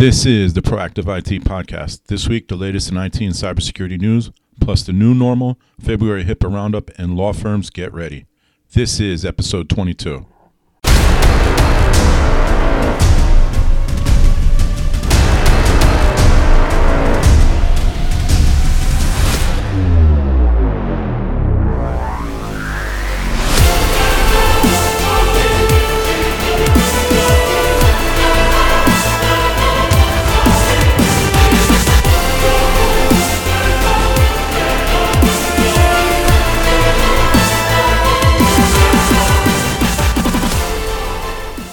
This is the Proactive IT Podcast. This week, the latest in IT and cybersecurity news, plus the new normal, February HIPAA Roundup, and law firms get ready. This is episode 22.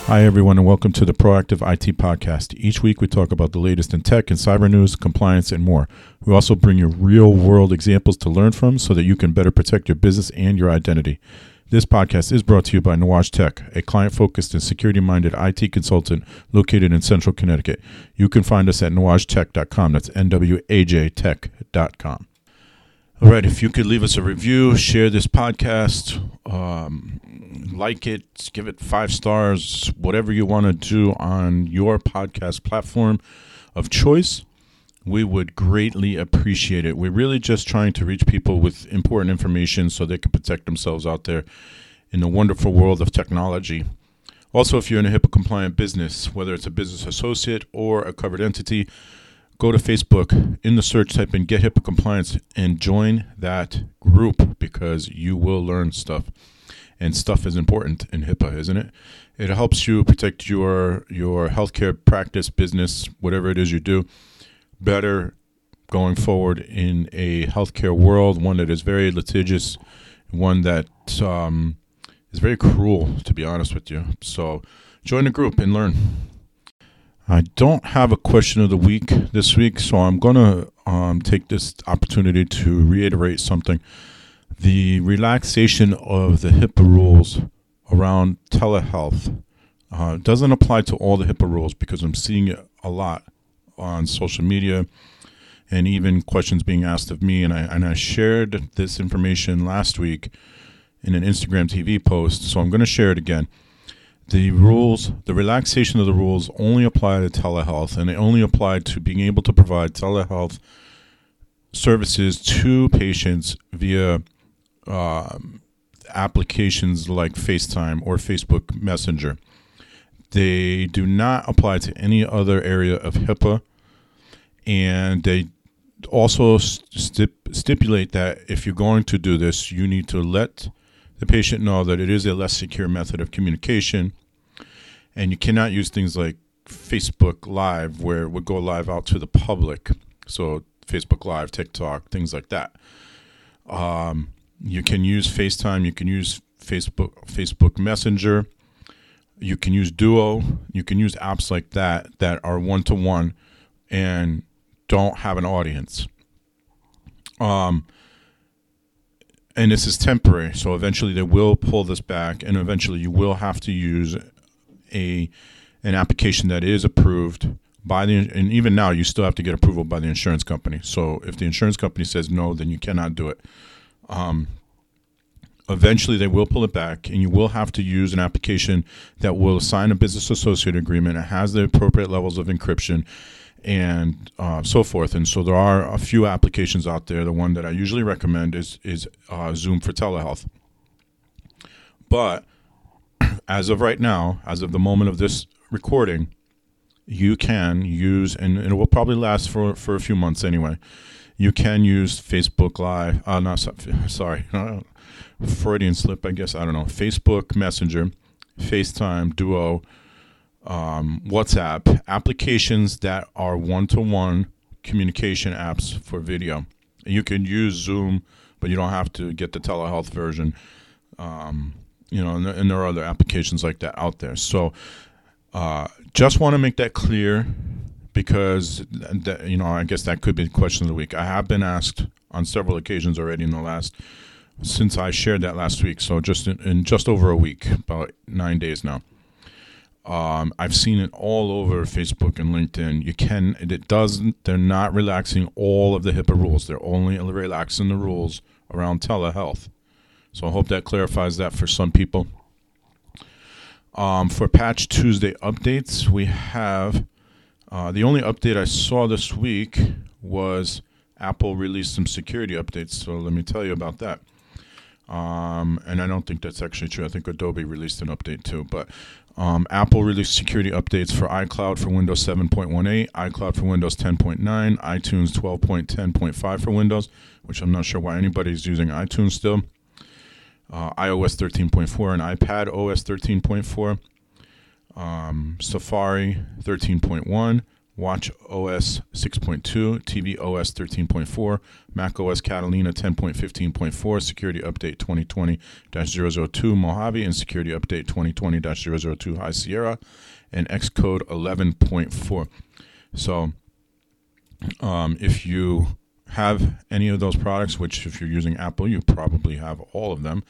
Hi, everyone, and welcome to the Proactive IT Podcast. Each week, we talk about the latest in tech and cyber news, compliance, and more. We also bring you real world examples to learn from so that you can better protect your business and your identity. This podcast is brought to you by NWAJ Tech, a client focused and security minded IT consultant located in central Connecticut. You can find us at nwajtech.com. That's N W A J tech.com. All right, if you could leave us a review, share this podcast, um, like it, give it five stars, whatever you want to do on your podcast platform of choice, we would greatly appreciate it. We're really just trying to reach people with important information so they can protect themselves out there in the wonderful world of technology. Also, if you're in a HIPAA compliant business, whether it's a business associate or a covered entity, go to Facebook in the search type in Get HIPAA Compliance and join that group because you will learn stuff. And stuff is important in HIPAA, isn't it? It helps you protect your your healthcare practice, business, whatever it is you do, better going forward in a healthcare world, one that is very litigious, one that um, is very cruel, to be honest with you. So join the group and learn. I don't have a question of the week this week, so I'm going to um, take this opportunity to reiterate something. The relaxation of the HIPAA rules around telehealth uh, doesn't apply to all the HIPAA rules because I'm seeing it a lot on social media and even questions being asked of me. And I, and I shared this information last week in an Instagram TV post, so I'm going to share it again the rules, the relaxation of the rules only apply to telehealth, and they only apply to being able to provide telehealth services to patients via um, applications like FaceTime or Facebook Messenger. They do not apply to any other area of HIPAA, and they also stip- stipulate that if you're going to do this, you need to let the patient know that it is a less secure method of communication, and you cannot use things like Facebook Live, where it would go live out to the public. So Facebook Live, TikTok, things like that. Um, you can use FaceTime. You can use Facebook Facebook Messenger. You can use Duo. You can use apps like that that are one to one and don't have an audience. Um, and this is temporary. So eventually they will pull this back, and eventually you will have to use a an application that is approved by the and even now you still have to get approval by the insurance company. So if the insurance company says no, then you cannot do it. Um, eventually they will pull it back and you will have to use an application that will sign a business associate agreement it has the appropriate levels of encryption and uh, so forth. And so there are a few applications out there. The one that I usually recommend is is uh, Zoom for telehealth. But as of right now, as of the moment of this recording, you can use, and it will probably last for, for a few months anyway. You can use Facebook Live. Uh, not sorry, Freudian slip. I guess I don't know. Facebook Messenger, FaceTime, Duo um, WhatsApp, applications that are one to one communication apps for video. You can use Zoom, but you don't have to get the telehealth version. Um, you know, and, and, there are other applications like that out there. So, uh, just want to make that clear because that, you know, I guess that could be the question of the week. I have been asked on several occasions already in the last since I shared that last week. So just in, in just over a week, about nine days now. Um, I've seen it all over Facebook and LinkedIn. You can, it doesn't, they're not relaxing all of the HIPAA rules. They're only relaxing the rules around telehealth. So I hope that clarifies that for some people. Um, for Patch Tuesday updates, we have Uh, the only update I saw this week was Apple released some security updates. So let me tell you about that. Um, and I don't think that's actually true. I think Adobe released an update too. But um, Apple released security updates for iCloud for Windows 7.18, iCloud for Windows 10.9, iTunes 12.10.5 for Windows, which I'm not sure why anybody's using iTunes still, uh, iOS 13.4 and iPad OS 13.4, um, Safari 13.1. Watch OS 6.2, TV OS 13.4, Mac OS Catalina 10.15.4, Security Update 2020-002 Mojave, and Security Update 2020-002 High Sierra, and Xcode 11.4. So, um, if you have any of those products, which if you're using Apple, you probably have all of them,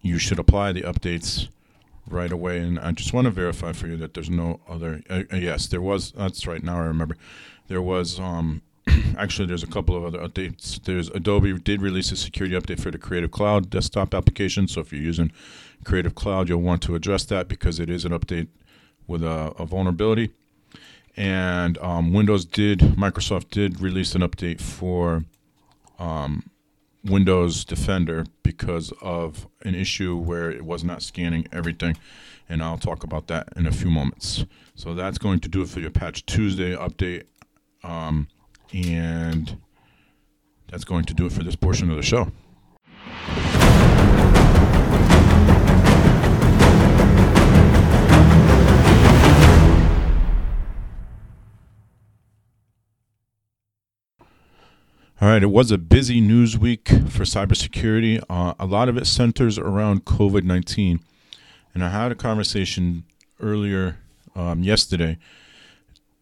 you should apply the updates right away. And I just want to verify for you that there's no other. Uh, uh, yes, there was. That's right. Now I remember. There was. Um, actually, there's a couple of other updates. There's Adobe did release a security update for the Creative Cloud desktop application. So if you're using Creative Cloud, you'll want to address that because it is an update with a, a vulnerability. And um, Windows did, Microsoft did release an update for um, Windows Defender because of an issue where it was not scanning everything. And I'll talk about that in a few moments. So that's going to do it for your Patch Tuesday update. Um, and that's going to do it for this portion of the show. All right, it was a busy news week for cybersecurity. Uh, a lot of it centers around COVID 19. And I had a conversation earlier um, yesterday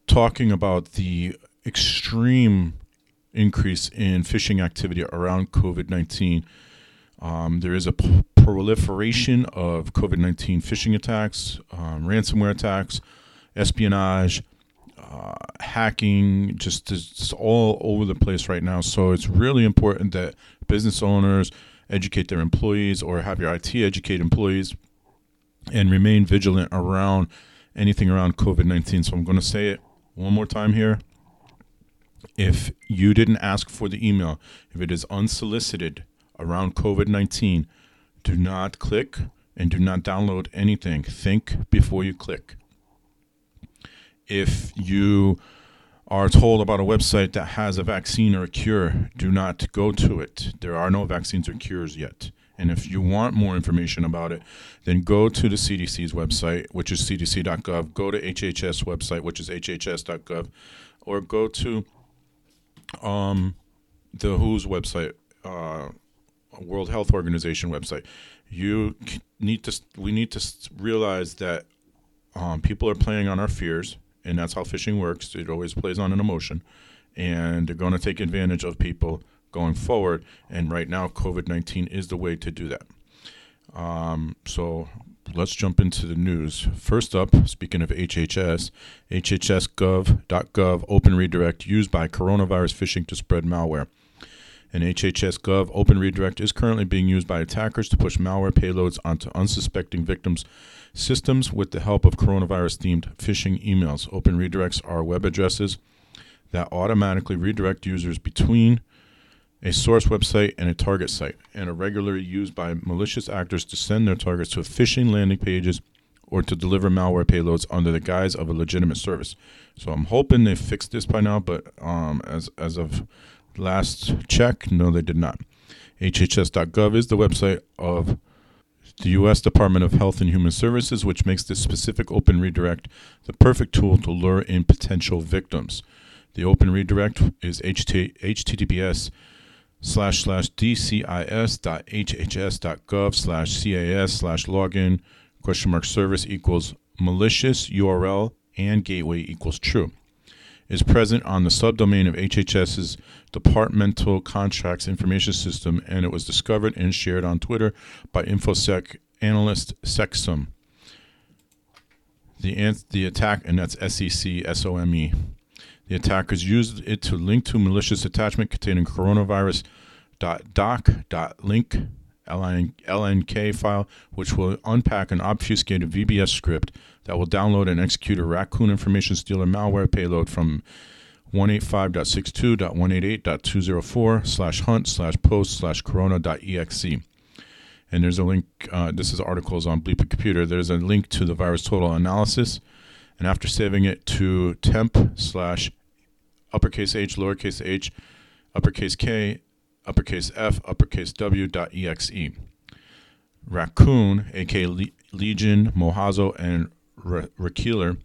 talking about the extreme increase in phishing activity around COVID 19. Um, there is a p- proliferation of COVID 19 phishing attacks, um, ransomware attacks, espionage, uh, hacking, just, just all over the place right now. So it's really important that business owners educate their employees or have your IT educate employees and remain vigilant around anything around COVID 19. So I'm going to say it one more time here. If you didn't ask for the email, if it is unsolicited around COVID 19, do not click and do not download anything. Think before you click if you are told about a website that has a vaccine or a cure, do not go to it. There are no vaccines or cures yet. And if you want more information about it, then go to the CDC's website, which is cdc.gov, go to HHS website, which is hhs.gov, or go to um, the WHO's website, uh, World Health Organization website. You need to, we need to realize that um, people are playing on our fears and that's how phishing works. It always plays on an emotion, and they're going to take advantage of people going forward. And right now, COVID 19 is the way to do that. Um, so let's jump into the news. First up, speaking of HHS, HHSGov.gov open redirect used by coronavirus phishing to spread malware. An HHS Gov Open Redirect is currently being used by attackers to push malware payloads onto unsuspecting victims' systems with the help of coronavirus themed phishing emails. Open redirects are web addresses that automatically redirect users between a source website and a target site and are regularly used by malicious actors to send their targets to phishing landing pages or to deliver malware payloads under the guise of a legitimate service. So I'm hoping they fixed this by now, but um, as as of Last check, no, they did not. HHS.gov is the website of the U.S. Department of Health and Human Services, which makes this specific open redirect the perfect tool to lure in potential victims. The open redirect is https slash slash dcis.hhs.gov slash cas slash login question mark service equals malicious URL and gateway equals true is present on the subdomain of HHS's Departmental Contracts Information System, and it was discovered and shared on Twitter by InfoSec analyst SecSome. The, the attack, and that's S E C S O M E. The attackers used it to link to malicious attachment containing coronavirus.doc.link LNK file, which will unpack an obfuscated VBS script that will download and execute a Raccoon information stealer malware payload from 185.62.188.204 slash hunt slash post slash corona.exe. And there's a link, uh, this is articles on Bleeping Computer. There's a link to the virus total analysis. And after saving it to temp slash uppercase H, lowercase h, uppercase K, uppercase F, uppercase W dot exe. Raccoon, aka Le- Legion, Mohazo, and Racealer,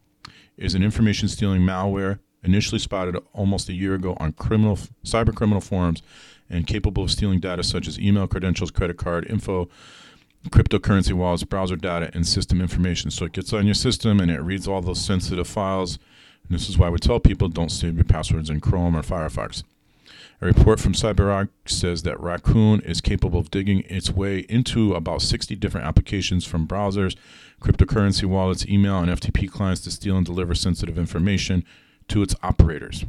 is an information stealing malware initially spotted almost a year ago on criminal cyber criminal forums and capable of stealing data such as email credentials, credit card info, cryptocurrency wallets, browser data, and system information. So it gets on your system and it reads all those sensitive files. And this is why we tell people don't save your passwords in Chrome or Firefox. A report from CyberArk says that Raccoon is capable of digging its way into about 60 different applications from browsers, cryptocurrency wallets, email, and FTP clients to steal and deliver sensitive information to its operators.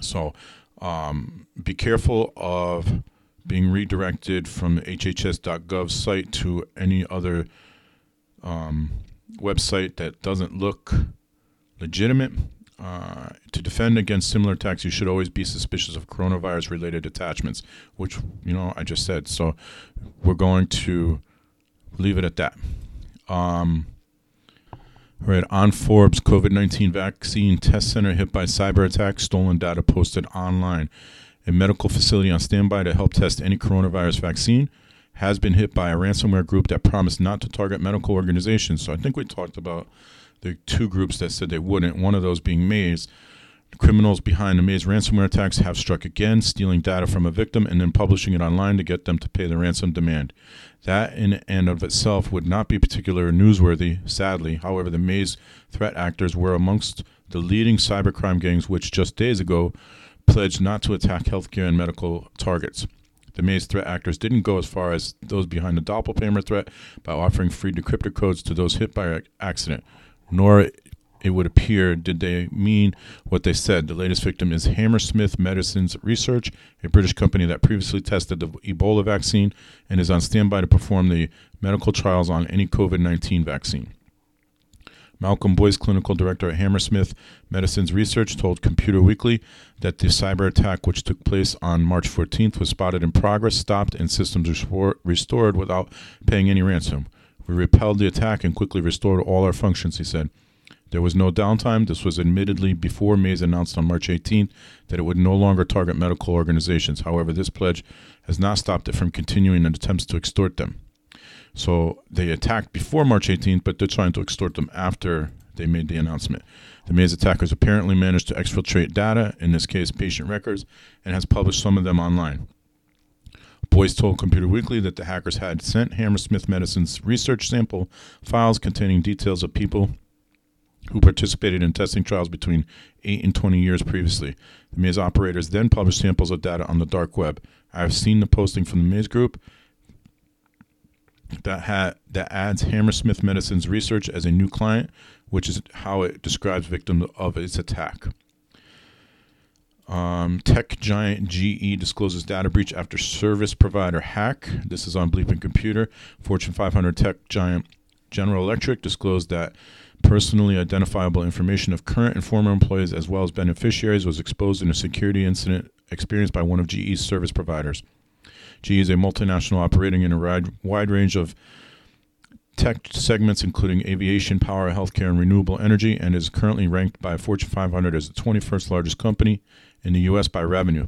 So um, be careful of being redirected from the hhs.gov site to any other um, website that doesn't look legitimate. Uh, to defend against similar attacks, you should always be suspicious of coronavirus related attachments, which, you know, I just said. So we're going to leave it at that. Um, right, on Forbes, COVID 19 vaccine test center hit by cyber attack, stolen data posted online. A medical facility on standby to help test any coronavirus vaccine has been hit by a ransomware group that promised not to target medical organizations. So I think we talked about the two groups that said they wouldn't, one of those being Maze. Criminals behind the Maze ransomware attacks have struck again, stealing data from a victim and then publishing it online to get them to pay the ransom demand. That in and of itself would not be particularly newsworthy, sadly. However, the Maze threat actors were amongst the leading cybercrime gangs which just days ago pledged not to attack healthcare and medical targets. The Maze threat actors didn't go as far as those behind the Doppelpaymer threat by offering free decryptor codes to those hit by accident nor it would appear did they mean what they said. The latest victim is Hammersmith Medicines Research, a British company that previously tested the Ebola vaccine and is on standby to perform the medical trials on any COVID 19 vaccine. Malcolm Boyce, clinical director at Hammersmith Medicines Research, told Computer Weekly that the cyber attack, which took place on March 14th, was spotted in progress, stopped, and systems restored without paying any ransom. We repelled the attack and quickly restored all our functions, he said. There was no downtime. This was admittedly before Maze announced on March 18th that it would no longer target medical organizations. However, this pledge has not stopped it from continuing in attempts to extort them. So they attacked before March 18th, but they're trying to extort them after they made the announcement. The Maze attackers apparently managed to exfiltrate data, in this case patient records, and has published some of them online. Boyce told Computer Weekly that the hackers had sent Hammersmith Medicine's research sample files containing details of people who participated in testing trials between 8 and 20 years previously. The Maze operators then published samples of data on the dark web. I have seen the posting from the Maze group that had that adds Hammersmith Medicine's research as a new client, which is how it describes victims of its attack. Um, tech giant GE discloses data breach after service provider hack. This is on Bleeping Computer. Fortune 500 tech giant General Electric disclosed that personally identifiable information of current and former employees as well as beneficiaries was exposed in a security incident experienced by one of GE's service providers. GE is a multinational operating in a wide, range of tech segments, including aviation, power, healthcare, and renewable energy, and is currently ranked by Fortune 500 as the 21st largest company in the U.S. by revenue.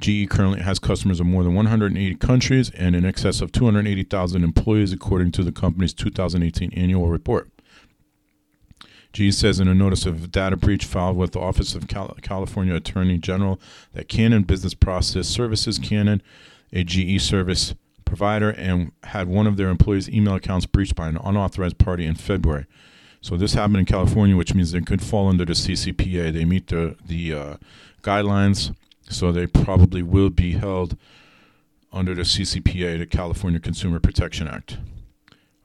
GE currently has customers in more than 180 countries and in excess of 280,000 employees, according to the company's 2018 annual report. GE says in a notice of data breach filed with the Office of Cal- California Attorney General that Canon Business Process Services, Canon, a GE service provider, and had one of their employees' email accounts breached by an unauthorized party in February. So this happened in California, which means they could fall under the CCPA. They meet the the uh, guidelines, so they probably will be held under the CCPA, the California Consumer Protection Act,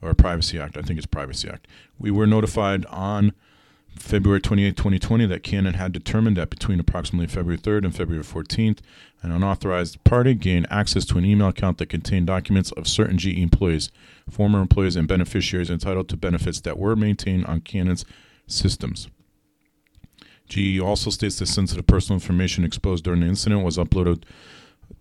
or Privacy Act. I think it's Privacy Act. We were notified on February 28, 2020, that Canon had determined that between approximately February 3rd and February 14th, an unauthorized party gained access to an email account that contained documents of certain GE employees, former employees, and beneficiaries entitled to benefits that were maintained on Canon's systems. GE also states that sensitive personal information exposed during the incident was uploaded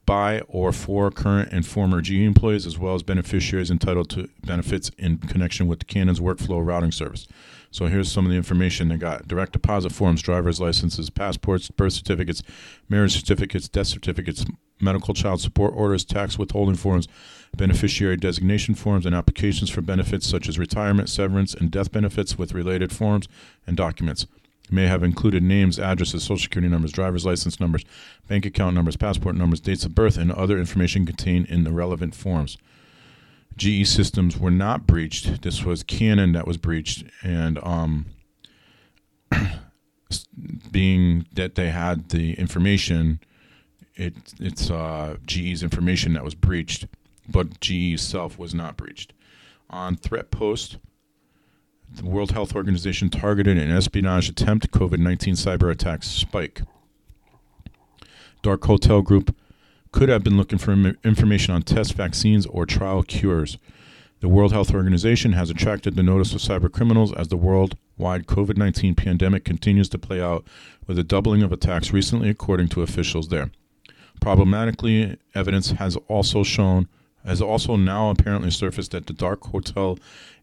by or for current and former GE employees, as well as beneficiaries entitled to benefits in connection with the Canon's workflow routing service. So here's some of the information they got direct deposit forms, driver's licenses, passports, birth certificates, marriage certificates, death certificates, medical child support orders, tax withholding forms, beneficiary designation forms, and applications for benefits such as retirement, severance, and death benefits with related forms and documents may have included names, addresses, social security numbers, driver's license numbers, bank account numbers, passport numbers, dates of birth, and other information contained in the relevant forms. GE systems were not breached. This was Canon that was breached, and um, being that they had the information, it it's uh, GE's information that was breached, but GE itself was not breached. On Threatpost, the World Health Organization targeted an espionage attempt COVID 19 cyber attack spike. Dark Hotel Group could have been looking for information on test vaccines or trial cures. The World Health Organization has attracted the notice of cyber criminals as the worldwide COVID 19 pandemic continues to play out, with a doubling of attacks recently, according to officials there. Problematically, evidence has also shown has also now apparently surfaced that the Dark Hotel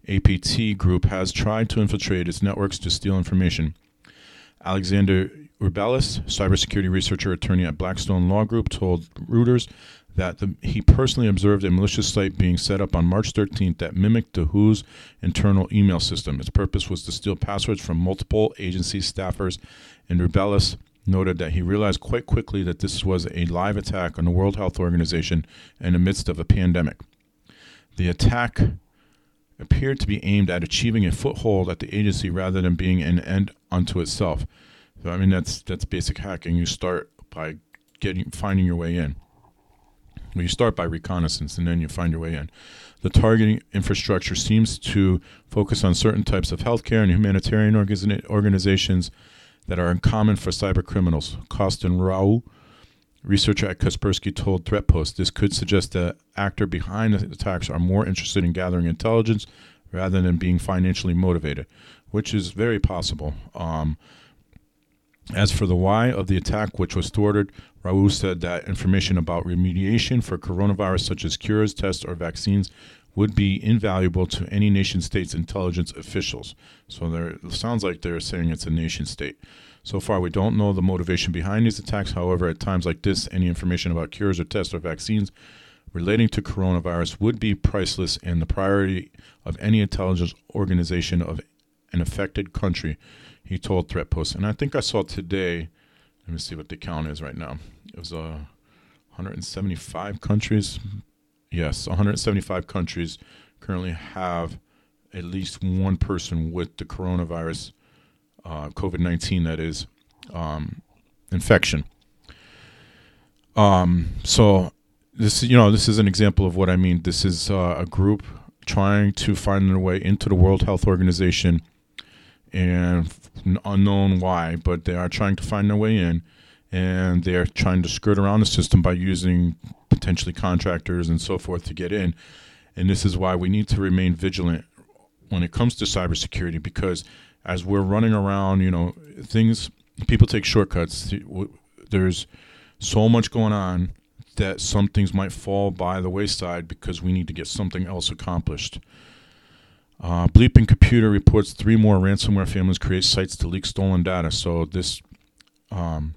APT group has tried to infiltrate its networks to steal information. Alexander Urbelis, cybersecurity researcher attorney at Blackstone Law Group, told Reuters that the, he personally observed a malicious site being set up on March 13th that mimicked the WHO's internal email system. Its purpose was to steal passwords from multiple agency staffers, and Urbelis noted that he realized quite quickly that this was a live attack on the World Health Organization in the midst of a pandemic. The attack appeared to be aimed at achieving a foothold at the agency rather than being an end unto itself. So I mean that's that's basic hacking. You start by getting finding your way in. Well, you start by reconnaissance and then you find your way in. The targeting infrastructure seems to focus on certain types of healthcare and humanitarian organizations that are uncommon for cyber criminals. Costin Raiu, researcher at Kaspersky, told Threatpost this could suggest that actor behind the attacks are more interested in gathering intelligence rather than being financially motivated, which is very possible. Um, as for the why of the attack, which was thwarted, Raiu said that information about remediation for coronavirus, such as cures, tests, or vaccines, would be invaluable to any nation state's intelligence officials. So there sounds like they're saying it's a nation state. So far, we don't know the motivation behind these attacks. However, at times like this, any information about cures or tests or vaccines relating to coronavirus would be priceless and the priority of any intelligence organization of an affected country, he told Threatpost. And I think I saw today, let me see what the count is right now. It was uh, 175 countries Yes, 175 countries currently have at least one person with the coronavirus, uh, COVID 19, that is, um, infection. Um, so this, you know, this is an example of what I mean. This is uh, a group trying to find their way into the World Health Organization, and unknown why, but they are trying to find their way in, and they are trying to skirt around the system by using potentially contractors and so forth to get in. And this is why we need to remain vigilant when it comes to cybersecurity because as we're running around, you know, things, people take shortcuts. There's so much going on that some things might fall by the wayside because we need to get something else accomplished. Uh, Bleeping Computer reports three more ransomware families create sites to leak stolen data. So this um,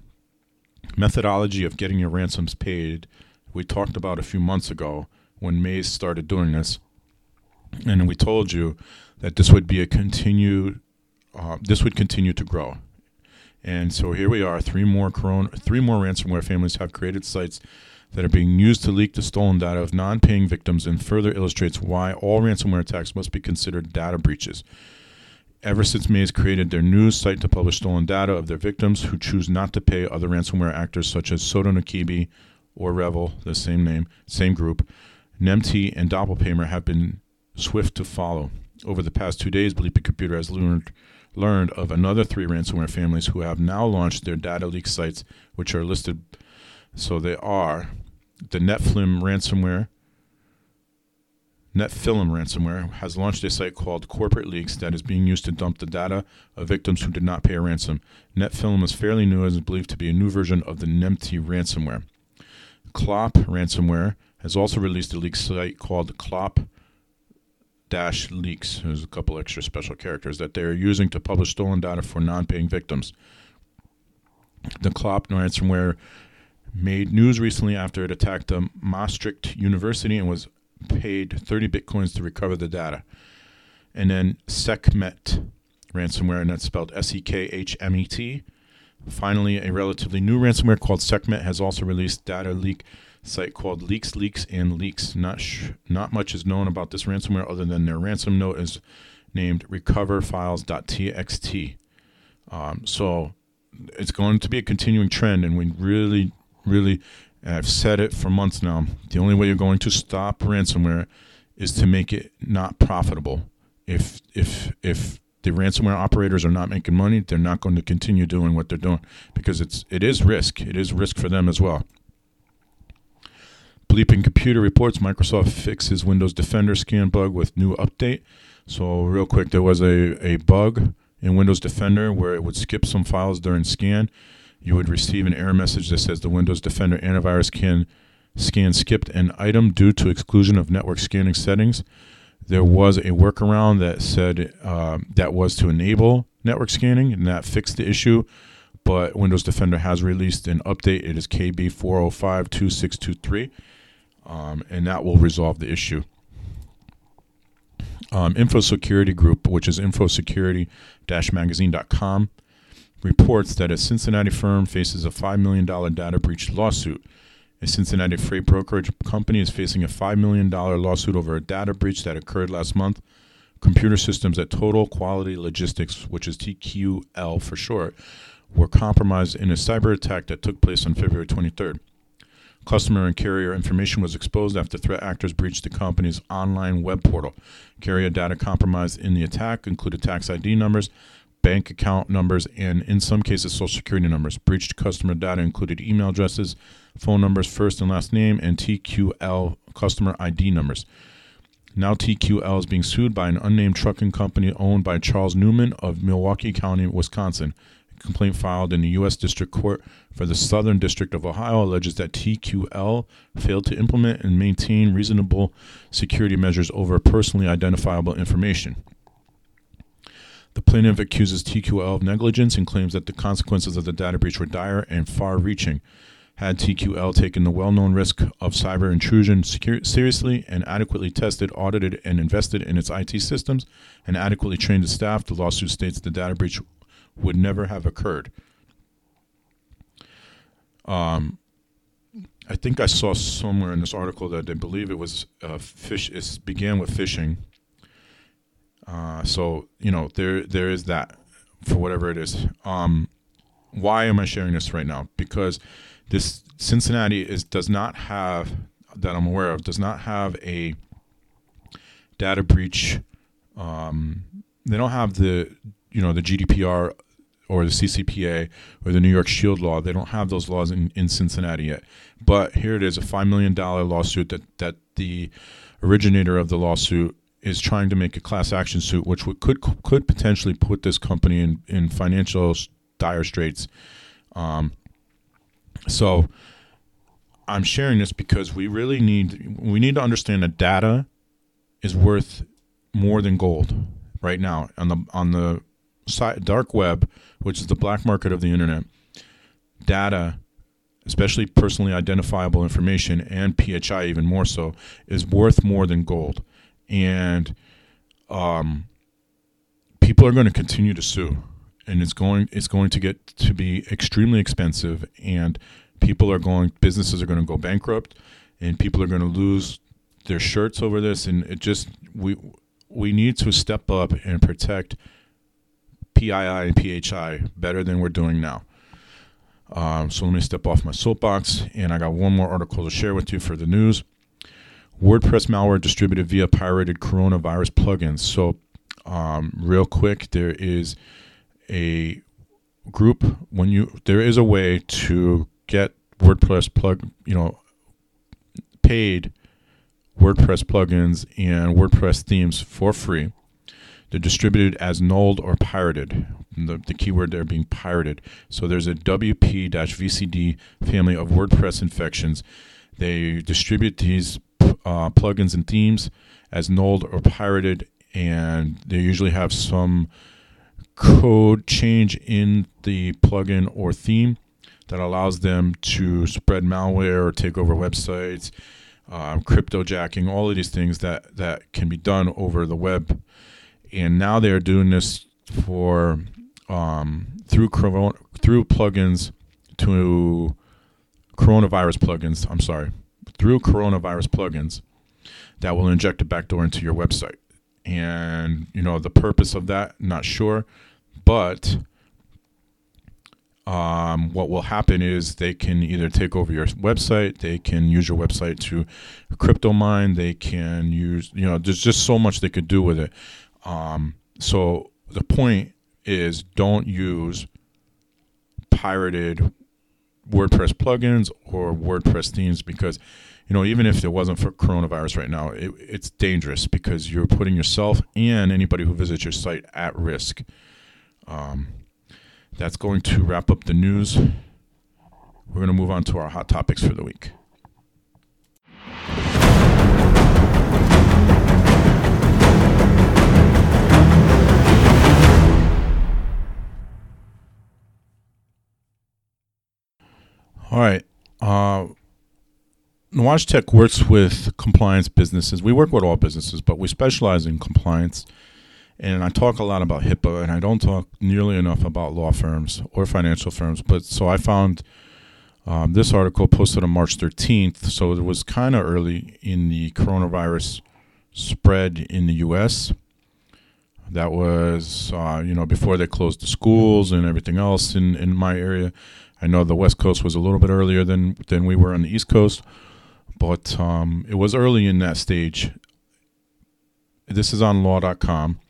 methodology of getting your ransoms paid we talked about a few months ago when Maze started doing this, and we told you that this would be a continued, uh, this would continue to grow. And so here we are. Three more corona, three more ransomware families have created sites that are being used to leak the stolen data of non-paying victims, and further illustrates why all ransomware attacks must be considered data breaches. Ever since Maze created their news site to publish stolen data of their victims who choose not to pay, other ransomware actors such as Sodinokibi, or REvil, the same name, same group, Nemty and Doppelpaymer have been swift to follow. Over the past two days, Bleeping Computer has learned learned of another three ransomware families who have now launched their data leak sites, which are listed. So they are the Nefilim ransomware. Nefilim ransomware has launched a site called Corporate Leaks that is being used to dump the data of victims who did not pay a ransom. Nefilim is fairly new and is believed to be a new version of the Nemty ransomware. Clop ransomware has also released a leak site called Clop dash leaks. There's a couple extra special characters that they are using to publish stolen data for non-paying victims. The Clop ransomware made news recently after it attacked a Maastricht University and was paid 30 bitcoins to recover the data. And then Sekhmet ransomware, and that's spelled S E K H M E T. Finally, a relatively new ransomware called Sekhmet has also released data leak site called Leaks, Leaks, and Leaks. Not sh- not much is known about this ransomware other than their ransom note is named recoverfiles.txt. Um, so it's going to be a continuing trend, and we really, really, I've said it for months now. The only way you're going to stop ransomware is to make it not profitable. If if if the ransomware operators are not making money, they're not going to continue doing what they're doing because it's it is risk. It is risk for them as well. Bleeping Computer reports Microsoft fixes Windows Defender scan bug with new update. So real quick, there was a, a bug in Windows Defender where it would skip some files during scan. You would receive an error message that says the Windows Defender antivirus can scan skipped an item due to exclusion of network scanning settings. There was a workaround that said uh, that was to enable network scanning, and that fixed the issue. But Windows Defender has released an update. It is KB 4052623 um, and that will resolve the issue. Um, InfoSecurity Group, which is infosecurity-magazine.com, reports that a Cincinnati firm faces a $5 million data breach lawsuit. A Cincinnati freight brokerage company is facing a $5 million lawsuit over a data breach that occurred last month. Computer systems at Total Quality Logistics, which is TQL for short, were compromised in a cyber attack that took place on February 23rd. Customer and carrier information was exposed after threat actors breached the company's online web portal. Carrier data compromised in the attack included tax ID numbers, bank account numbers, and in some cases, social security numbers. Breached customer data included email addresses, phone numbers, first and last name, and TQL customer ID numbers. Now TQL is being sued by an unnamed trucking company owned by Charles Newman of Milwaukee County, Wisconsin A complaint filed in the U.S. District Court for the Southern District of Ohio alleges that TQL failed to implement and maintain reasonable security measures over personally identifiable information. The plaintiff accuses TQL of negligence and claims that the consequences of the data breach were dire and far reaching. Had TQL taken the well known risk of cyber intrusion seriously and adequately tested, audited, and invested in its IT systems and adequately trained its staff, the lawsuit states the data breach would never have occurred. Um, I think I saw somewhere in this article that I believe it was uh, fish. It began with phishing. Uh, so you know there there is that for whatever it is. Um, why am I sharing this right now? Because this Cincinnati is does not have that I'm aware of does not have a data breach. Um, they don't have the you know the GDPR or the CCPA or the New York Shield Law. They don't have those laws in, in Cincinnati yet. But here it is, a five million dollar lawsuit that that the originator of the lawsuit is trying to make a class action suit, which could could potentially put this company in in financial dire straits. Um, so I'm sharing this because we really need we need to understand that data is worth more than gold right now on the on the dark web, which is the black market of the internet, data, especially personally identifiable information and PHI even more so, is worth more than gold. And um, people are going to continue to sue, and it's going it's going to get to be extremely expensive, and people are going businesses are going to go bankrupt, and people are going to lose their shirts over this, and it just we we need to step up and protect PII and PHI better than we're doing now. Um, so let me step off my soapbox, and I got one more article to share with you for the news. WordPress malware distributed via pirated coronavirus plugins. So Um, real quick, there is a group when you there is a way to get WordPress plug, you know, paid WordPress plugins and WordPress themes for free. They're distributed as nulled or pirated. The, the keyword there being pirated. So there's a WP VCD family of WordPress infections. They distribute these uh, plugins and themes as nulled or pirated, and they usually have some code change in the plugin or theme that allows them to spread malware or take over websites, um, crypto jacking, all of these things that, that can be done over the web. And now they are doing this for um, through through plugins to coronavirus plugins. I'm sorry, through coronavirus plugins that will inject a backdoor into your website. And you know the purpose of that, not sure, but um, what will happen is they can either take over your website, they can use your website to crypto mine, they can use, you know, there's just so much they could do with it. Um, so the point is don't use pirated WordPress plugins or WordPress themes because, you know, even if it wasn't for coronavirus right now, it, it's dangerous because you're putting yourself and anybody who visits your site at risk. Um, that's going to wrap up the news. We're going to move on to our hot topics for the week. All right. Uh, NWAJ Tech works with compliance businesses. We work with all businesses, but we specialize in compliance and I talk a lot about HIPAA, and I don't talk nearly enough about law firms or financial firms. But so I found um, this article posted on March 13th, so it was kind of early in the coronavirus spread in the U.S. That was, uh, you know, before they closed the schools and everything else in, in my area. I know the West Coast was a little bit earlier than than we were on the East Coast, but um, it was early in that stage. This is on law.com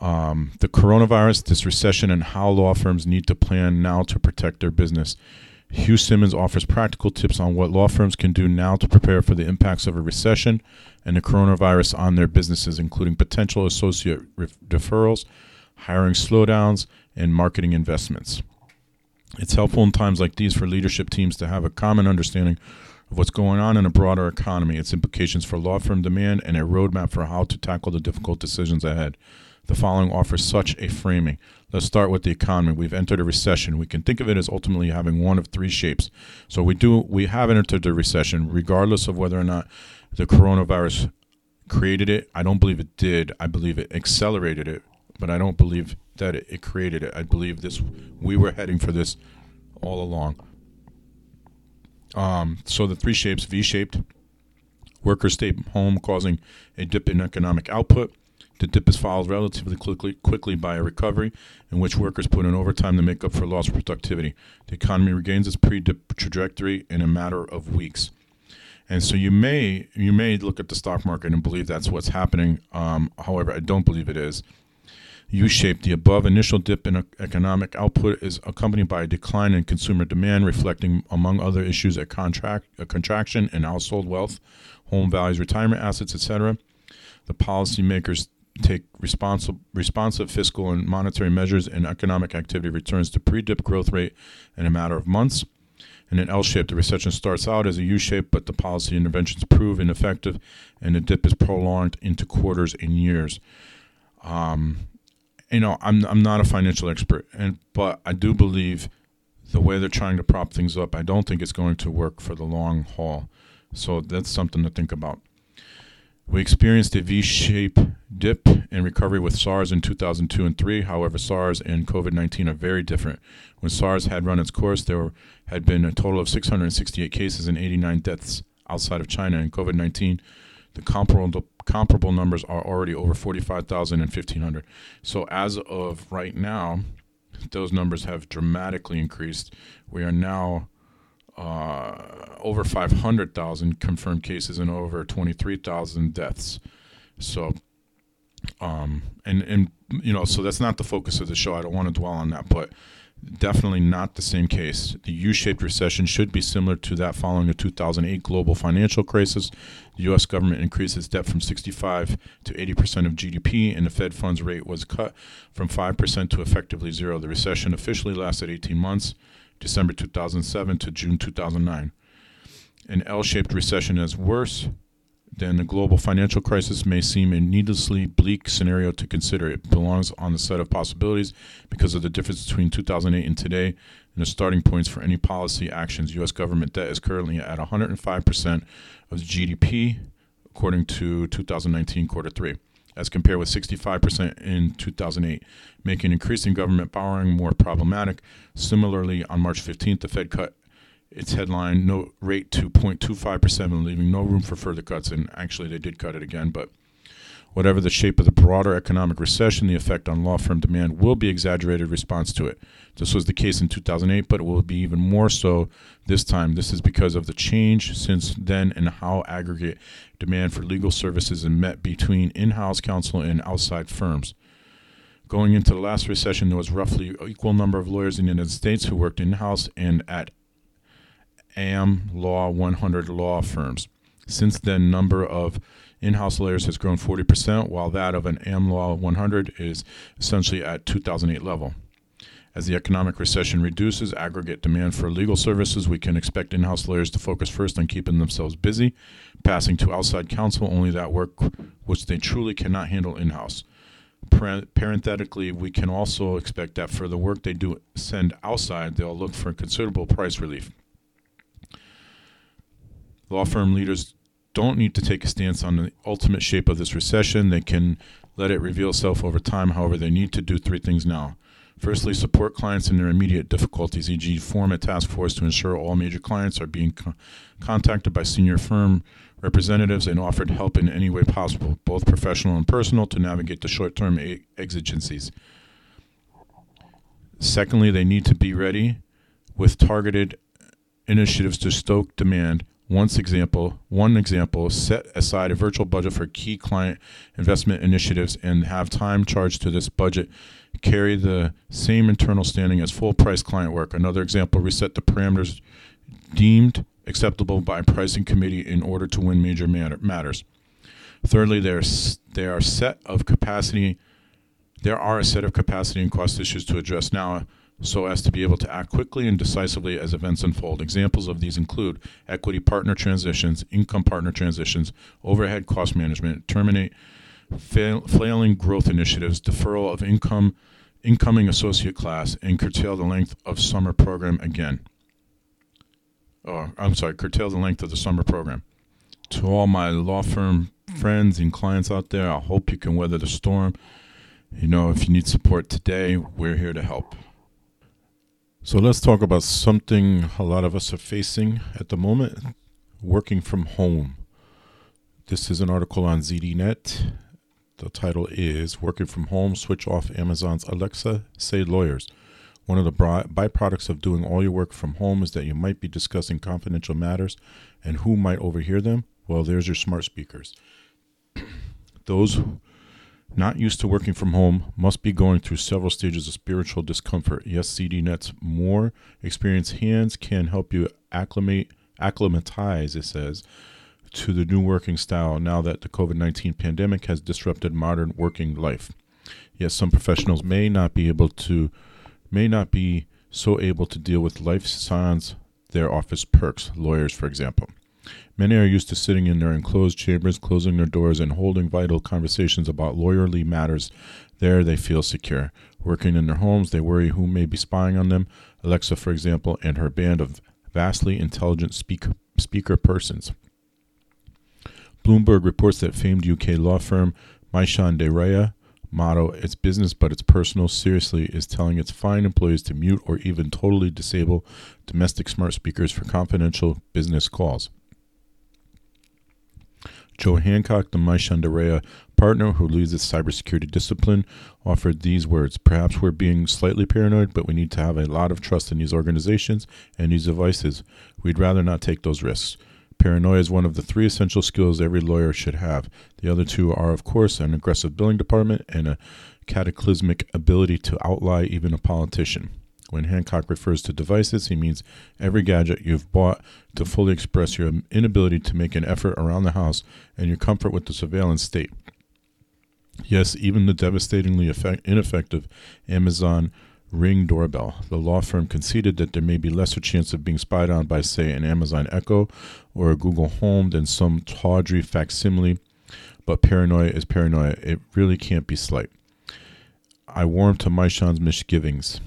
um, the coronavirus, this recession, and how law firms need to plan now to protect their business. Hugh Simons offers practical tips on what law firms can do now to prepare for the impacts of a recession and the coronavirus on their businesses, including potential associate deferrals, hiring slowdowns, and marketing investments. It's helpful in times like these for leadership teams to have a common understanding of what's going on in a broader economy, its implications for law firm demand, and a roadmap for how to tackle the difficult decisions ahead. The following offers such a framing. Let's start with the economy. We've entered a recession. We can think of it as ultimately having one of three shapes. So we do we have entered a recession, regardless of whether or not the coronavirus created it. I don't believe it did. I believe it accelerated it, but I don't believe that it, created it. I believe this we were heading for this all along. Um, so the three shapes: V-shaped, workers stay home, causing a dip in economic output the dip is followed relatively quickly, quickly by a recovery in which workers put in overtime to make up for lost productivity. The economy regains its pre-dip trajectory in a matter of weeks. And so you may you may look at the stock market and believe that's what's happening. Um, however, I don't believe it is. U-shaped, the above initial dip in economic output is accompanied by a decline in consumer demand, reflecting, among other issues, a contract a contraction in household wealth, home values, retirement assets, etc. The policymakers take responsive, responsive fiscal and monetary measures and economic activity returns to pre-dip growth rate in a matter of months. And in an L-shape, the recession starts out as a U-shape, but the policy interventions prove ineffective, and the dip is prolonged into quarters and years. Um, you know, I'm I'm not a financial expert, and but I do believe the way they're trying to prop things up, I don't think it's going to work for the long haul. So that's something to think about. We experienced a V-shaped dip in recovery with SARS in 2002 and 3. However, SARS and COVID-19 are very different. When SARS had run its course, there were, had been a total of 668 cases and 89 deaths outside of China. In COVID-19, the comparable comparable numbers are already over 45,000 and 1,500. So as of right now, those numbers have dramatically increased. We are now uh, over 500,000 confirmed cases and over 23,000 deaths. So Um, and and you know, so that's not the focus of the show. I don't want to dwell on that, but definitely not the same case. The U-shaped recession should be similar to that following the 2008 global financial crisis. The U.S. government increased its debt from 65 to 80 percent of GDP, and the Fed funds rate was cut from 5 percent to effectively zero. The recession officially lasted 18 months, December 2007 to June 2009. An L-shaped recession is worse than the global financial crisis may seem a needlessly bleak scenario to consider. It belongs on the set of possibilities because of the difference between 2008 and today and the starting points for any policy actions. U.S. government debt is currently at 105% of GDP, according to 2019 quarter three, as compared with 65% in 2008, making increasing government borrowing more problematic. Similarly, on March 15th, the Fed cut its headline rate to 0.25%, leaving no room for further cuts. And actually, they did cut it again. But whatever the shape of the broader economic recession, the effect on law firm demand will be exaggerated response to it. This was the case in 2008, but it will be even more so this time. This is because of the change since then and how aggregate demand for legal services is met between in-house counsel and outside firms. Going into the last recession, there was roughly equal number of lawyers in the United States who worked in-house and at AM Law 100 law firms. Since then, number of in-house lawyers has grown 40%, while that of an AM Law 100 is essentially at 2008 level. As the economic recession reduces aggregate demand for legal services, we can expect in-house lawyers to focus first on keeping themselves busy, passing to outside counsel only that work which they truly cannot handle in-house. Parenthetically, we can also expect that for the work they do send outside, they'll look for considerable price relief. Law firm leaders don't need to take a stance on the ultimate shape of this recession. They can let it reveal itself over time. However, they need to do three things now. Firstly, support clients in their immediate difficulties, e.g., form a task force to ensure all major clients are being co- contacted by senior firm representatives and offered help in any way possible, both professional and personal, to navigate the short term a- exigencies. Secondly, they need to be ready with targeted initiatives to stoke demand once example, one example, set aside a virtual budget for key client investment initiatives and have time charged to this budget carry the same internal standing as full price client work. Another example, reset the parameters deemed acceptable by pricing committee in order to win major matter, matters. Thirdly, there are set of capacity there are a set of capacity and cost issues to address now so as to be able to act quickly and decisively as events unfold. Examples of these include equity partner transitions, income partner transitions, overhead cost management, terminate fail, flailing growth initiatives, deferral of income incoming associate class, and curtail the length of summer program again. Oh, I'm sorry, curtail the length of the summer program. To all my law firm friends and clients out there, I hope you can weather the storm. You know, if you need support today, we're here to help. So let's talk about something a lot of us are facing at the moment working from home. This is an article on ZDNet. The title is Working from Home Switch Off Amazon's Alexa, Say Lawyers. One of the byproducts of doing all your work from home is that you might be discussing confidential matters, and who might overhear them? Well, there's your smart speakers. Those not used to working from home must be going through several stages of spiritual discomfort. Yes, ZDNet's more experienced hands can help you acclimate, acclimatize, it says, to the new working style now that the COVID 19 pandemic has disrupted modern working life. Yes, some professionals may not be able to, may not be so able to deal with life sans their office perks, lawyers, for example. Many are used to sitting in their enclosed chambers, closing their doors, and holding vital conversations about lawyerly matters. There they feel secure. Working in their homes, they worry who may be spying on them. Alexa, for example, and her band of vastly intelligent speak, speaker persons. Bloomberg reports that famed UK law firm Mishcon de Reya motto, it's business but it's personal, seriously is telling its fine employees to mute or even totally disable domestic smart speakers for confidential business calls. Joe Hancock, the Mishcon partner who leads its cybersecurity discipline, offered these words Perhaps we're being slightly paranoid, but we need to have a lot of trust in these organizations and these devices. We'd rather not take those risks. Paranoia is one of the three essential skills every lawyer should have. The other two are, of course, an aggressive billing department and a cataclysmic ability to outlie even a politician. When Hancock refers to devices, he means every gadget you've bought to fully express your inability to make an effort around the house and your comfort with the surveillance state. Yes, even the devastatingly effect- ineffective Amazon Ring doorbell. The law firm conceded that there may be lesser chance of being spied on by, say, an Amazon Echo or a Google Home than some tawdry facsimile, but paranoia is paranoia. It really can't be slight. I warm to Mishcon's misgivings.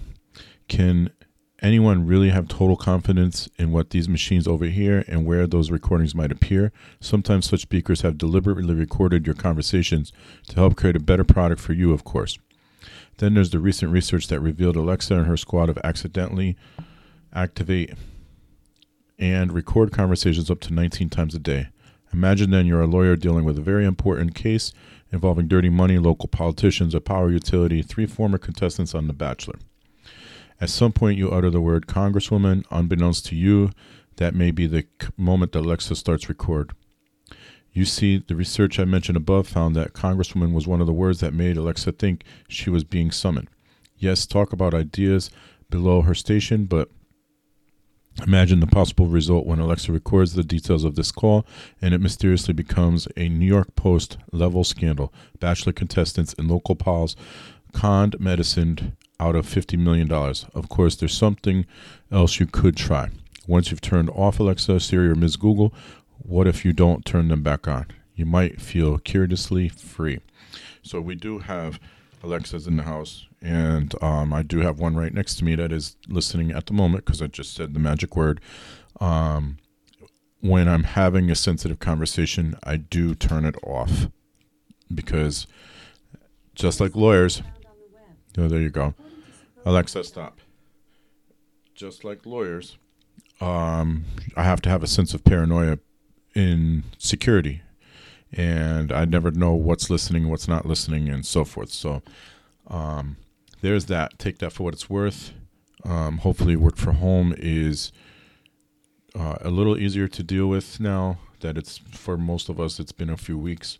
Can anyone really have total confidence in what these machines over here and where those recordings might appear? Sometimes such speakers have deliberately recorded your conversations to help create a better product for you, of course. Then there's the recent research that revealed Alexa and her squad have accidentally activate and record conversations up to 19 times a day. Imagine then you're a lawyer dealing with a very important case involving dirty money, local politicians, a power utility, three former contestants on The Bachelor. At some point, you utter the word Congresswoman. Unbeknownst to you, that may be the moment that Alexa starts record. You see, the research I mentioned above found that Congresswoman was one of the words that made Alexa think she was being summoned. Yes, talk about ideas below her station, but imagine the possible result when Alexa records the details of this call and it mysteriously becomes a New York Post level scandal. Bachelor contestants and local pals conned medicine out of $50 million. Of course, there's something else you could try. Once you've turned off Alexa, Siri, or Ms. Google, what if you don't turn them back on? You might feel curiously free. So we do have Alexas in the house, and um, I do have one right next to me that is listening at the moment because I just said the magic word. Um, when I'm having a sensitive conversation, I do turn it off because just like lawyers, oh, there you go. Alexa, stop. Just like lawyers, um, I have to have a sense of paranoia in security, and I never know what's listening, what's not listening, and so forth. So um, there's that. Take that for what it's worth. Um, hopefully, work from home is uh, a little easier to deal with now that it's for most of us. It's been a few weeks.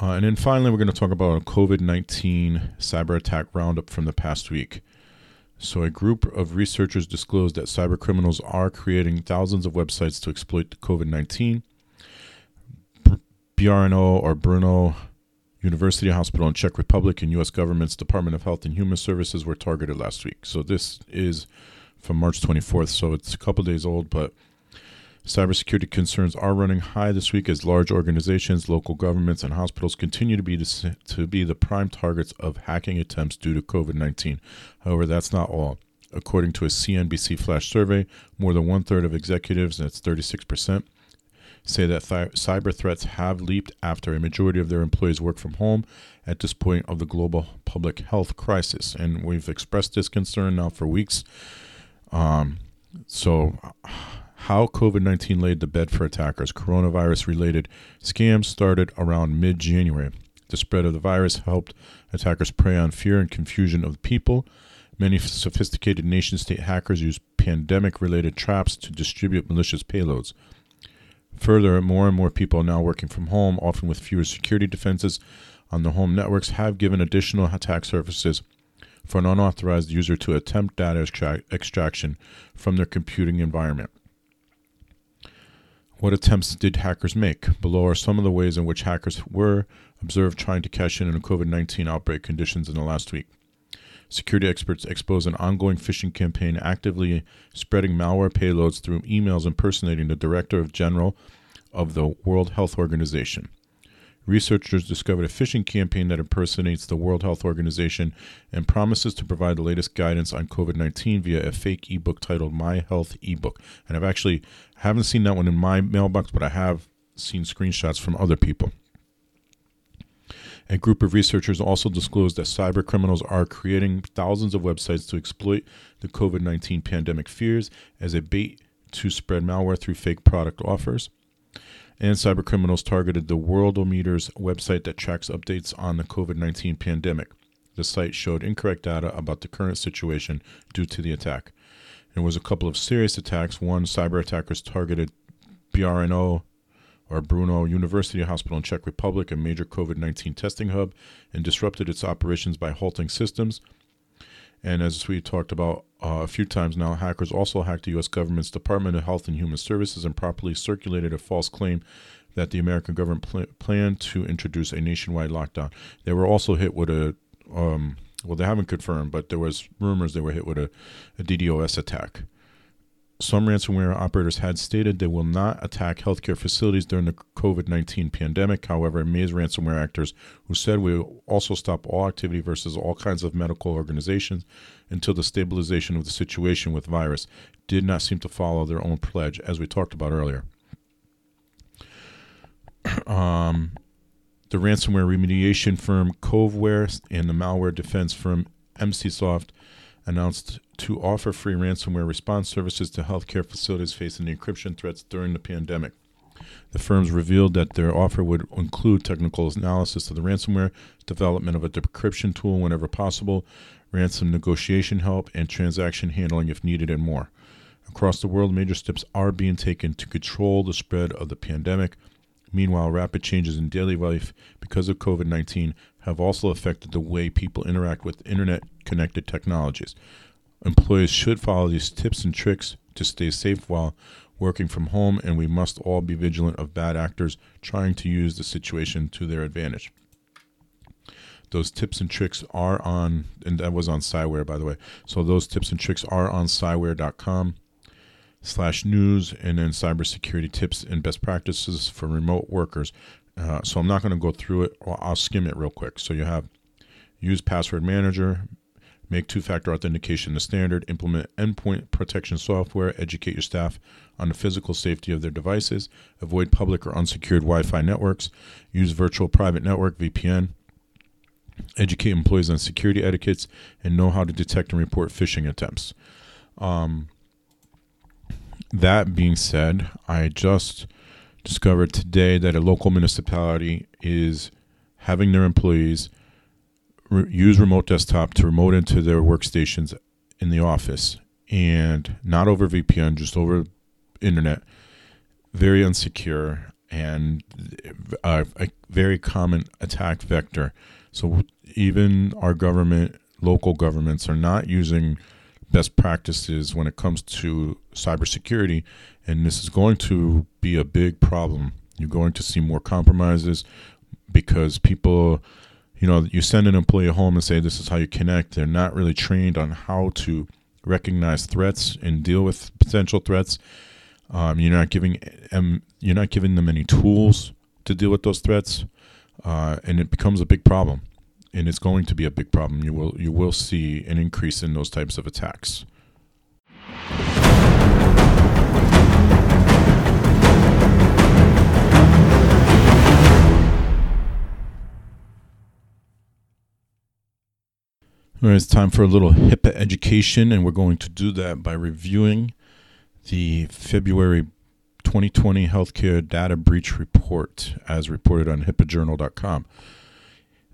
Uh, and then finally, we're going to talk about a COVID 19 cyber attack roundup from the past week. So, a group of researchers disclosed that cyber criminals are creating thousands of websites to exploit COVID 19. BRNO or Brno University Hospital in Czech Republic and U.S. government's Department of Health and Human Services were targeted last week. So, this is from March 24th, so it's a couple days old, but Cybersecurity concerns are running high this week as large organizations, local governments, and hospitals continue to be the, to be the prime targets of hacking attempts due to COVID 19. However, that's not all. According to a CNBC Flash survey, more than one third of executives, that's 36%, say that th- cyber threats have leaped after a majority of their employees work from home at this point of the global public health crisis. And we've expressed this concern now for weeks. Um, so, how COVID 19 laid the bed for attackers. Coronavirus related scams started around mid January. The spread of the virus helped attackers prey on fear and confusion of the people. Many sophisticated nation state hackers use pandemic related traps to distribute malicious payloads. Further, more and more people now working from home, often with fewer security defenses on the home networks, have given additional attack surfaces for an unauthorized user to attempt data extraction from their computing environment. What attempts did hackers make? Below are some of the ways in which hackers were observed trying to cash in on COVID 19 outbreak conditions in the last week. Security experts expose an ongoing phishing campaign actively spreading malware payloads through emails impersonating the Director of General of the World Health Organization. Researchers discovered a phishing campaign that impersonates the World Health Organization and promises to provide the latest guidance on COVID 19 via a fake ebook titled My Health Ebook. And I've actually haven't seen that one in my mailbox, but I have seen screenshots from other people. A group of researchers also disclosed that cyber criminals are creating thousands of websites to exploit the COVID 19 pandemic fears as a bait to spread malware through fake product offers and cybercriminals targeted the Worldometer's website that tracks updates on the COVID 19 pandemic. The site showed incorrect data about the current situation due to the attack. There was a couple of serious attacks. One, cyber attackers targeted BRNO or Brno University Hospital in Czech Republic, a major COVID-19 testing hub, and disrupted its operations by halting systems. And as we talked about uh, a few times now, hackers also hacked the U.S. government's Department of Health and Human Services and properly circulated a false claim that the American government pl- planned to introduce a nationwide lockdown. They were also hit with a, um, well, they haven't confirmed, but there was rumors they were hit with a, a DDoS attack. Some ransomware operators had stated they will not attack healthcare facilities during the COVID 19 pandemic. However, Maze ransomware actors who said we will also stop all activity versus all kinds of medical organizations until the stabilization of the situation with virus did not seem to follow their own pledge, as we talked about earlier. um, the ransomware remediation firm Coveware and the malware defense firm Emsisoft announced to offer free ransomware response services to healthcare facilities facing encryption threats during the pandemic. The firms revealed that their offer would include technical analysis of the ransomware, development of a decryption tool whenever possible, ransom negotiation help, and transaction handling if needed, and more. Across the world, major steps are being taken to control the spread of the pandemic. Meanwhile, rapid changes in daily life because of COVID 19 have also affected the way people interact with the internet connected technologies. Employees should follow these tips and tricks to stay safe while working from home, and we must all be vigilant of bad actors trying to use the situation to their advantage. Those tips and tricks are on, and that was on Cyware, by the way. So those tips and tricks are on cyware.com slash news and then cybersecurity tips and best practices for remote workers. Uh, so I'm not going to go through it. I'll skim it real quick. So you have use password manager, make two-factor authentication the standard, implement endpoint protection software, educate your staff on the physical safety of their devices, avoid public or unsecured Wi-Fi networks, use virtual private network VPN, educate employees on security etiquettes, and know how to detect and report phishing attempts. Um, that being said, I just discovered today that a local municipality is having their employees re- use remote desktop to remote into their workstations in the office and not over VPN, just over internet. Very unsecure and uh, a very common attack vector. So even our government, local governments, are not using best practices when it comes to cybersecurity, and this is going to be a big problem. You're going to see more compromises because people, you know, you send an employee home and say this is how you connect. They're not really trained on how to recognize threats and deal with potential threats. Um, you're not giving them, you're not giving them any tools to deal with those threats, uh, and it becomes a big problem and it's going to be a big problem. You will you will see an increase in those types of attacks. All right, it's time for a little HIPAA education, and we're going to do that by reviewing the February 2020 Healthcare Data Breach Report as reported on HIPAAjournal.com.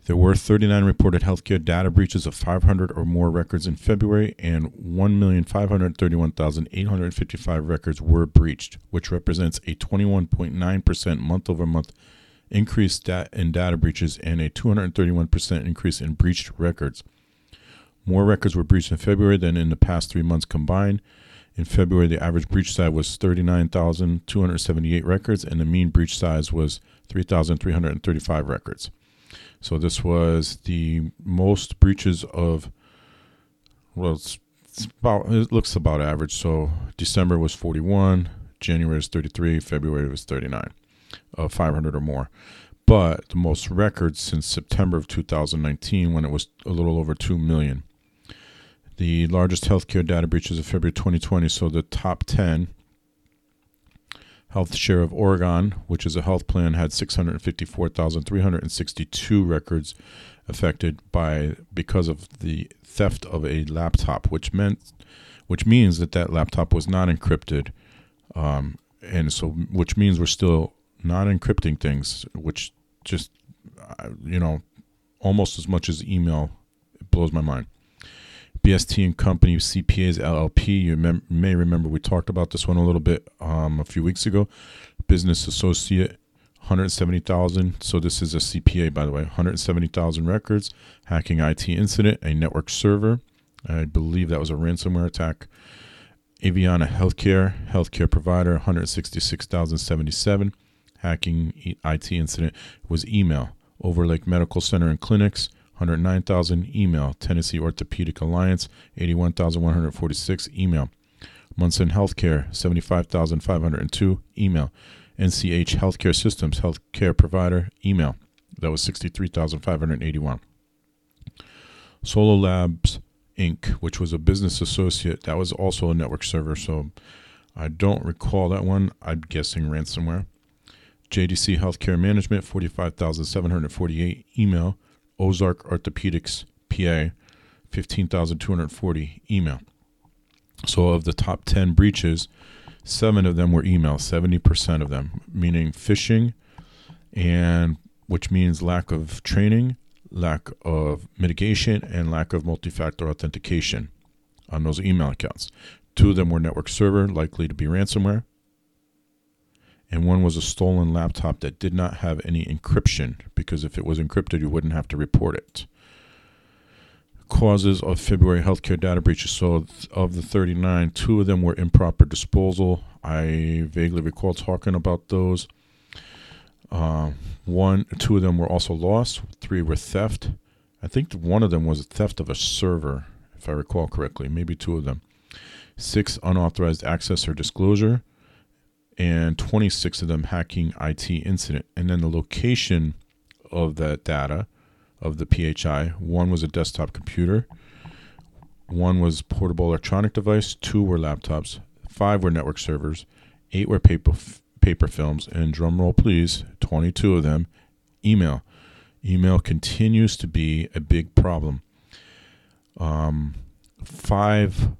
There were 39 reported healthcare data breaches of 500 or more records in February, and 1,531,855 records were breached, which represents a 21.9% month over month increase in data breaches and a 231% increase in breached records. More records were breached in February than in the past three months combined. In February, the average breach size was 39,278 records, and the mean breach size was 3,335 records. So this was the most breaches of well, it's, it's about it looks about average. So December was 41, January was 33, February was 39, uh, of 500 or more. But the most records since September of 2019, when it was a little over 2 million. The largest healthcare data breaches of February 2020. So the top 10 Health Share of Oregon, which is a health plan, had 654,362 records affected by because of the theft of a laptop, which meant which means that that laptop was not encrypted, um, and so which means we're still not encrypting things, which just uh, you know almost as much as email it blows my mind. BST and Company CPAs LLP. You mem- may remember we talked about this one a little bit um, a few weeks ago. Business Associate, 170,000. So this is a CPA, by the way. 170,000 records. Hacking IT incident. A network server. I believe that was a ransomware attack. Aveanna Healthcare, healthcare provider, 166,077. Hacking IT incident was email. Overlake Medical Center and Clinics, 109,000. Email. Tennessee Orthopedic Alliance, 81,146. Email. Munson Healthcare, 75,502. Email. NCH Healthcare Systems, healthcare provider. Email. That was 63,581. Solo Labs Inc., which was a business associate. That was also a network server, so I don't recall that one. I'm guessing ransomware. JDC Healthcare Management, 45,748 email. Ozark Orthopedics, PA, 15,240 email. So of the top 10 breaches, seven of them were email, 70% of them, meaning phishing, and which means lack of training lack of mitigation, and lack of multi factor authentication on those email accounts. Two of them were network server, likely to be ransomware. And one was a stolen laptop that did not have any encryption, because if it was encrypted, you wouldn't have to report it. Causes of February healthcare data breaches. So, of the 39, two of them were improper disposal. I vaguely recall talking about those. Uh, one, two of them were also lost. Three were theft. I think one of them was a theft of a server, if I recall correctly. Maybe two of them. Six unauthorized access or disclosure, and 26 of them hacking IT incident. And then the location of that data of the PHI. One was a desktop computer. One was portable electronic device. Two were laptops. Five were network servers. Eight were paper paper films, and drum roll please, 22 of them, email. Email continues to be a big problem. Um, five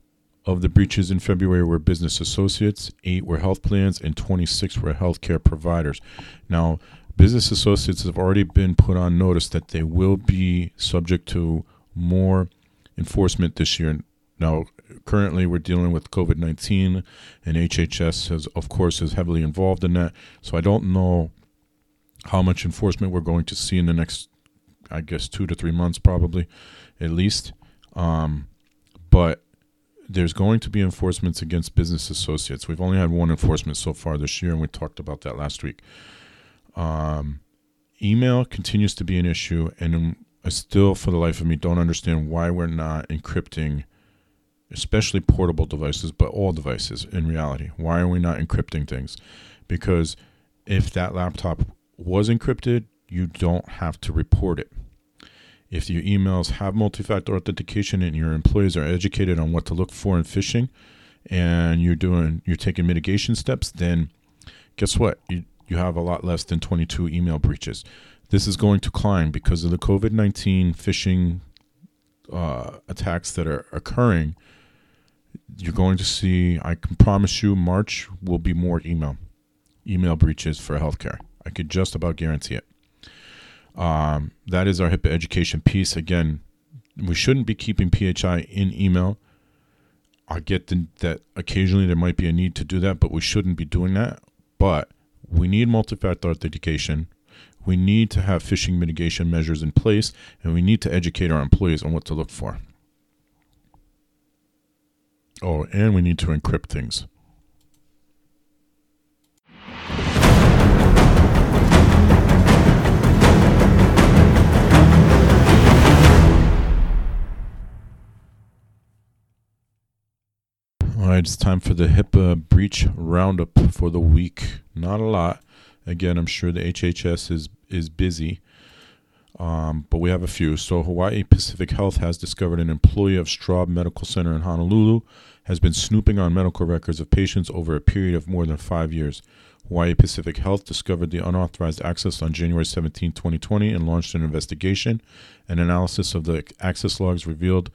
of the breaches in February were business associates, eight were health plans, and 26 were healthcare providers. Now, business associates have already been put on notice that they will be subject to more enforcement this year. Now, currently we're dealing with COVID 19, and HHS, has, of course, is heavily involved in that. So I don't know how much enforcement we're going to see in the next, I guess, two to three months, probably, at least. Um, but there's going to be enforcements against business associates. We've only had one enforcement so far this year, and we talked about that last week. Um, email continues to be an issue, and I still, for the life of me, don't understand why we're not encrypting especially portable devices, but all devices in reality. Why are we not encrypting things? Because if that laptop was encrypted, you don't have to report it. If your emails have multi factor authentication and your employees are educated on what to look for in phishing and you're doing you're taking mitigation steps, then guess what? You you have a lot less than 22 email breaches. This is going to climb because of the COVID 19 phishing uh, attacks that are occurring you're going to see, I can promise you, March will be more email, email breaches for healthcare. I could just about guarantee it. Um, that is our HIPAA education piece. Again, we shouldn't be keeping PHI in email. I get the, that occasionally there might be a need to do that, but we shouldn't be doing that. But we need multi-factor authentication. We need to have phishing mitigation measures in place, and we need to educate our employees on what to look for. Oh, and we need to encrypt things. All right, it's time for the HIPAA breach roundup for the week. Not a lot. Again, I'm sure the HHS is is busy um, but we have a few. So, Hawaii Pacific Health has discovered an employee of Straub Medical Center in Honolulu has been snooping on medical records of patients over a period of more than five years. Hawaii Pacific Health discovered the unauthorized access on January 17, 2020, and launched an investigation. An analysis of the access logs revealed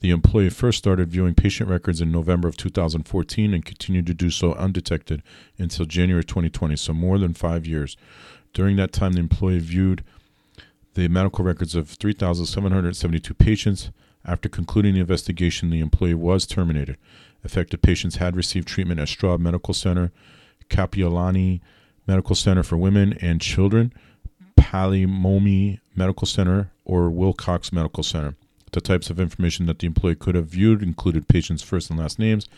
the employee first started viewing patient records in November of 2014 and continued to do so undetected until January 2020, so more than five years. During that time, the employee viewed the medical records of 3,772 patients, After concluding the investigation, the employee was terminated. Affected patients had received treatment at Straub Medical Center, Kapiolani Medical Center for Women and Children, Pali Momi Medical Center, or Wilcox Medical Center. The types of information that the employee could have viewed included patients' first and last names,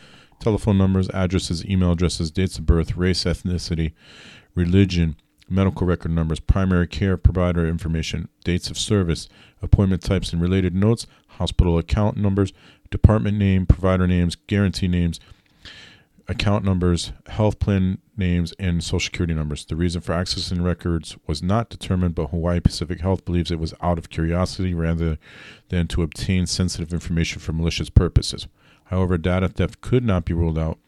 telephone numbers, addresses, email addresses, dates of birth, race, ethnicity, religion, medical record numbers, primary care provider information, dates of service, appointment types and related notes, hospital account numbers, department name, provider names, guarantee names, account numbers, health plan names, and social security numbers. The reason for accessing records was not determined, but Hawaii Pacific Health believes it was out of curiosity rather than to obtain sensitive information for malicious purposes. However, data theft could not be ruled out.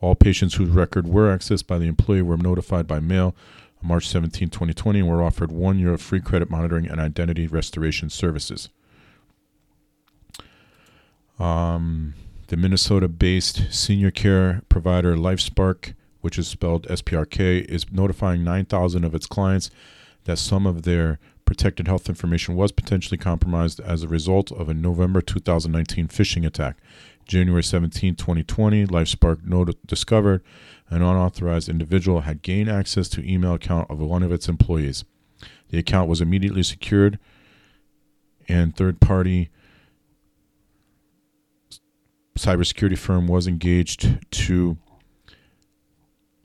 All patients whose record were accessed by the employee were notified by mail on March 17, 2020, and were offered one year of free credit monitoring and identity restoration services. Um, the Minnesota based senior care provider LifeSpark, which is spelled SPRK, is notifying 9,000 of its clients that some of their protected health information was potentially compromised as a result of a November 2019 phishing attack. January 17, 2020, LifeSpark not- discovered an unauthorized individual had gained access to email account of one of its employees. The account was immediately secured and third party cybersecurity firm was engaged to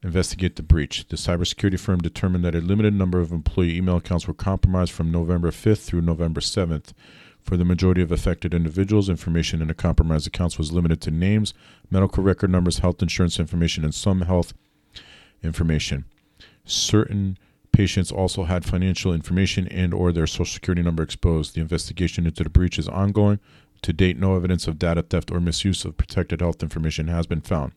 investigate the breach. The cybersecurity firm determined that a limited number of employee email accounts were compromised from November 5th through November 7th. For the majority of affected individuals, information in the compromised accounts was limited to names, medical record numbers, health insurance information, and some health information. Certain patients also had financial information and or their social security number exposed. The investigation into the breach is ongoing. To date, no evidence of data theft or misuse of protected health information has been found.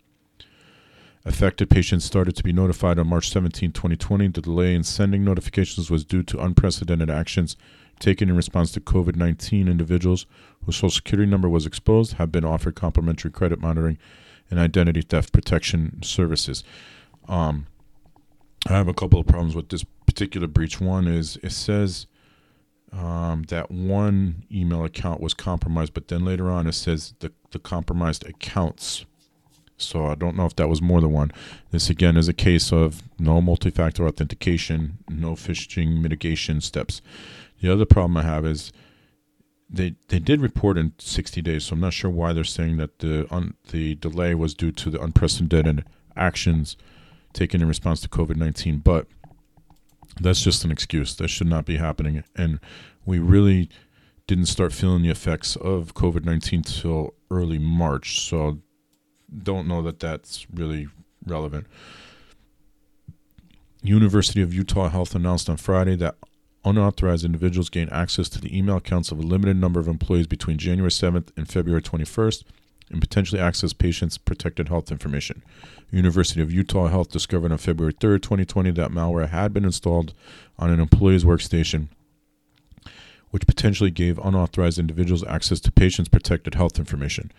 Affected patients started to be notified on March 17, 2020. The delay in sending notifications was due to unprecedented actions taken in response to COVID 19. Individuals whose social security number was exposed have been offered complimentary credit monitoring and identity theft protection services. Um, I have a couple of problems with this particular breach. One is it says um, that one email account was compromised, but then later on it says the, the compromised accounts. So I don't know if that was more than one. This again is a case of no multi factor authentication, no phishing mitigation steps. The other problem I have is they they did report in 60 days, so I'm not sure why they're saying that the un, the delay was due to the unprecedented actions taken in response to COVID 19. But that's just an excuse. That should not be happening. And we really didn't start feeling the effects of COVID 19 till early March. So don't know that that's really relevant. University of Utah Health announced on Friday that unauthorized individuals gain access to the email accounts of a limited number of employees between January 7th and February 21st and potentially access patients' protected health information. University of Utah Health discovered on February 3rd, 2020, that malware had been installed on an employee's workstation, which potentially gave unauthorized individuals access to patients' protected health information.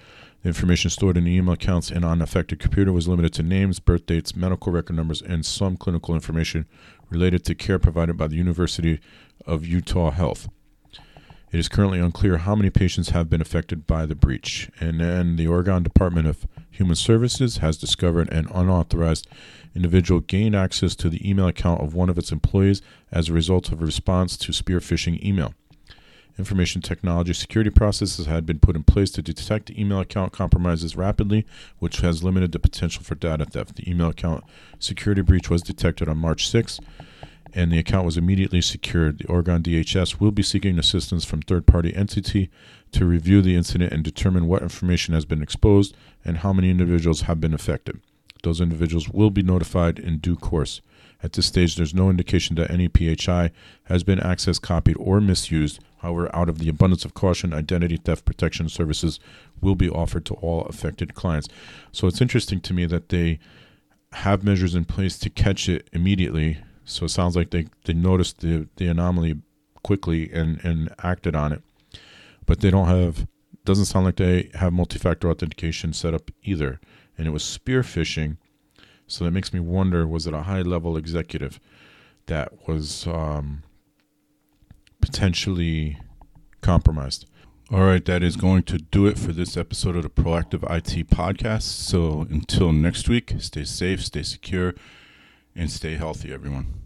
The information stored in the email accounts and on affected computer was limited to names, birth dates, medical record numbers, and some clinical information related to care provided by the University of Utah Health. It is currently unclear how many patients have been affected by the breach. And the Oregon Department of Human Services has discovered an unauthorized individual gained access to the email account of one of its employees as a result of a response to spear phishing email. Information technology security processes had been put in place to detect email account compromises rapidly, which has limited the potential for data theft. The email account security breach was detected on March 6, and the account was immediately secured. The Oregon DHS will be seeking assistance from third-party entity to review the incident and determine what information has been exposed and how many individuals have been affected. Those individuals will be notified in due course. At this stage, there's no indication that any PHI has been accessed, copied, or misused. However, out of the abundance of caution, identity theft protection services will be offered to all affected clients. So it's interesting to me that they have measures in place to catch it immediately. So it sounds like they, they noticed the, the anomaly quickly and, and acted on it. But they don't have, doesn't sound like they have multi factor authentication set up either. And it was spear phishing. So that makes me wonder was it a high level executive that was um, potentially compromised? All right, that is going to do it for this episode of the Proactive IT Podcast. So until next week, stay safe, stay secure, and stay healthy, everyone.